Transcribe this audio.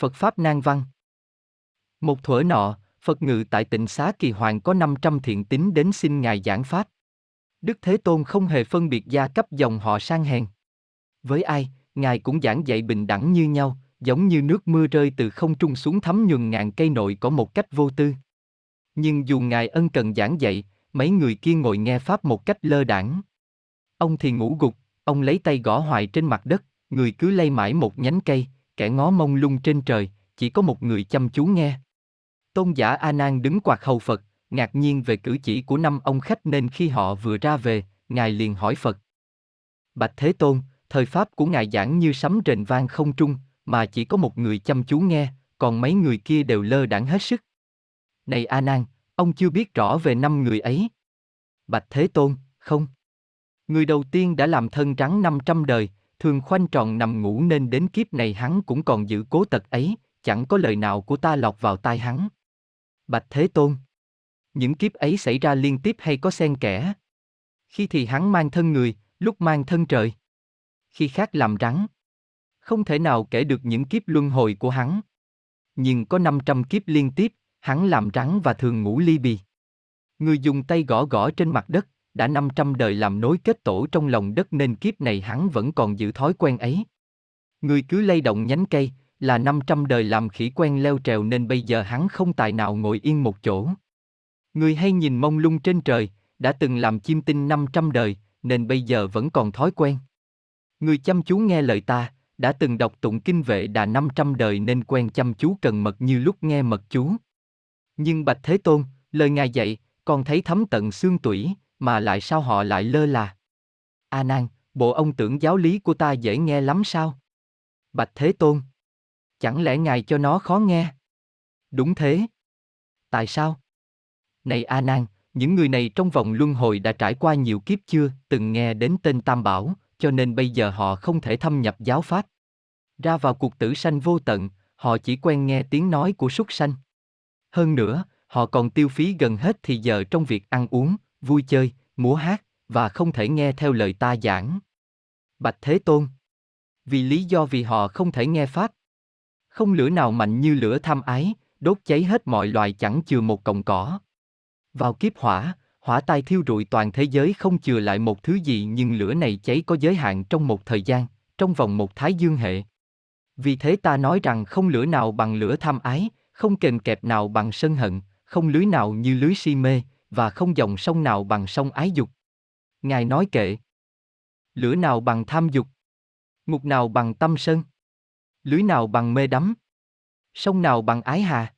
Phật Pháp Nan Văn Một thuở nọ, Phật ngự tại tịnh xá kỳ hoàng có 500 thiện tín đến xin Ngài giảng Pháp. Đức Thế Tôn không hề phân biệt gia cấp dòng họ sang hèn. Với ai, Ngài cũng giảng dạy bình đẳng như nhau, giống như nước mưa rơi từ không trung xuống thấm nhuần ngàn cây nội có một cách vô tư. Nhưng dù Ngài ân cần giảng dạy, mấy người kia ngồi nghe Pháp một cách lơ đảng. Ông thì ngủ gục, ông lấy tay gõ hoài trên mặt đất, người cứ lay mãi một nhánh cây, kẻ ngó mông lung trên trời, chỉ có một người chăm chú nghe. Tôn giả A Nan đứng quạt hầu Phật, ngạc nhiên về cử chỉ của năm ông khách nên khi họ vừa ra về, ngài liền hỏi Phật. Bạch Thế Tôn, thời pháp của ngài giảng như sấm rền vang không trung, mà chỉ có một người chăm chú nghe, còn mấy người kia đều lơ đãng hết sức. Này A Nan, ông chưa biết rõ về năm người ấy. Bạch Thế Tôn, không. Người đầu tiên đã làm thân rắn 500 đời, thường khoanh tròn nằm ngủ nên đến kiếp này hắn cũng còn giữ cố tật ấy, chẳng có lời nào của ta lọt vào tai hắn. Bạch Thế Tôn. Những kiếp ấy xảy ra liên tiếp hay có xen kẽ? Khi thì hắn mang thân người, lúc mang thân trời. Khi khác làm rắn. Không thể nào kể được những kiếp luân hồi của hắn. Nhưng có 500 kiếp liên tiếp, hắn làm rắn và thường ngủ ly bì. Người dùng tay gõ gõ trên mặt đất, đã 500 đời làm nối kết tổ trong lòng đất nên kiếp này hắn vẫn còn giữ thói quen ấy. Người cứ lay động nhánh cây, là 500 đời làm khỉ quen leo trèo nên bây giờ hắn không tài nào ngồi yên một chỗ. Người hay nhìn mông lung trên trời, đã từng làm chim tinh 500 đời, nên bây giờ vẫn còn thói quen. Người chăm chú nghe lời ta, đã từng đọc tụng kinh vệ đà 500 đời nên quen chăm chú cần mật như lúc nghe mật chú. Nhưng Bạch Thế Tôn, lời Ngài dạy, còn thấy thấm tận xương tủy, mà lại sao họ lại lơ là? A Nan, bộ ông tưởng giáo lý của ta dễ nghe lắm sao? Bạch Thế Tôn, chẳng lẽ Ngài cho nó khó nghe? Đúng thế. Tại sao? Này A Nan, những người này trong vòng luân hồi đã trải qua nhiều kiếp chưa, từng nghe đến tên Tam Bảo, cho nên bây giờ họ không thể thâm nhập giáo pháp. Ra vào cuộc tử sanh vô tận, họ chỉ quen nghe tiếng nói của súc sanh. Hơn nữa, họ còn tiêu phí gần hết thì giờ trong việc ăn uống, vui chơi, múa hát, và không thể nghe theo lời ta giảng. Bạch Thế Tôn Vì lý do vì họ không thể nghe Pháp. Không lửa nào mạnh như lửa tham ái, đốt cháy hết mọi loài chẳng chừa một cọng cỏ. Vào kiếp hỏa, hỏa tai thiêu rụi toàn thế giới không chừa lại một thứ gì nhưng lửa này cháy có giới hạn trong một thời gian, trong vòng một thái dương hệ. Vì thế ta nói rằng không lửa nào bằng lửa tham ái, không kềm kẹp nào bằng sân hận, không lưới nào như lưới si mê, và không dòng sông nào bằng sông ái dục. Ngài nói kệ. Lửa nào bằng tham dục? Ngục nào bằng tâm sân? Lưới nào bằng mê đắm? Sông nào bằng ái hà?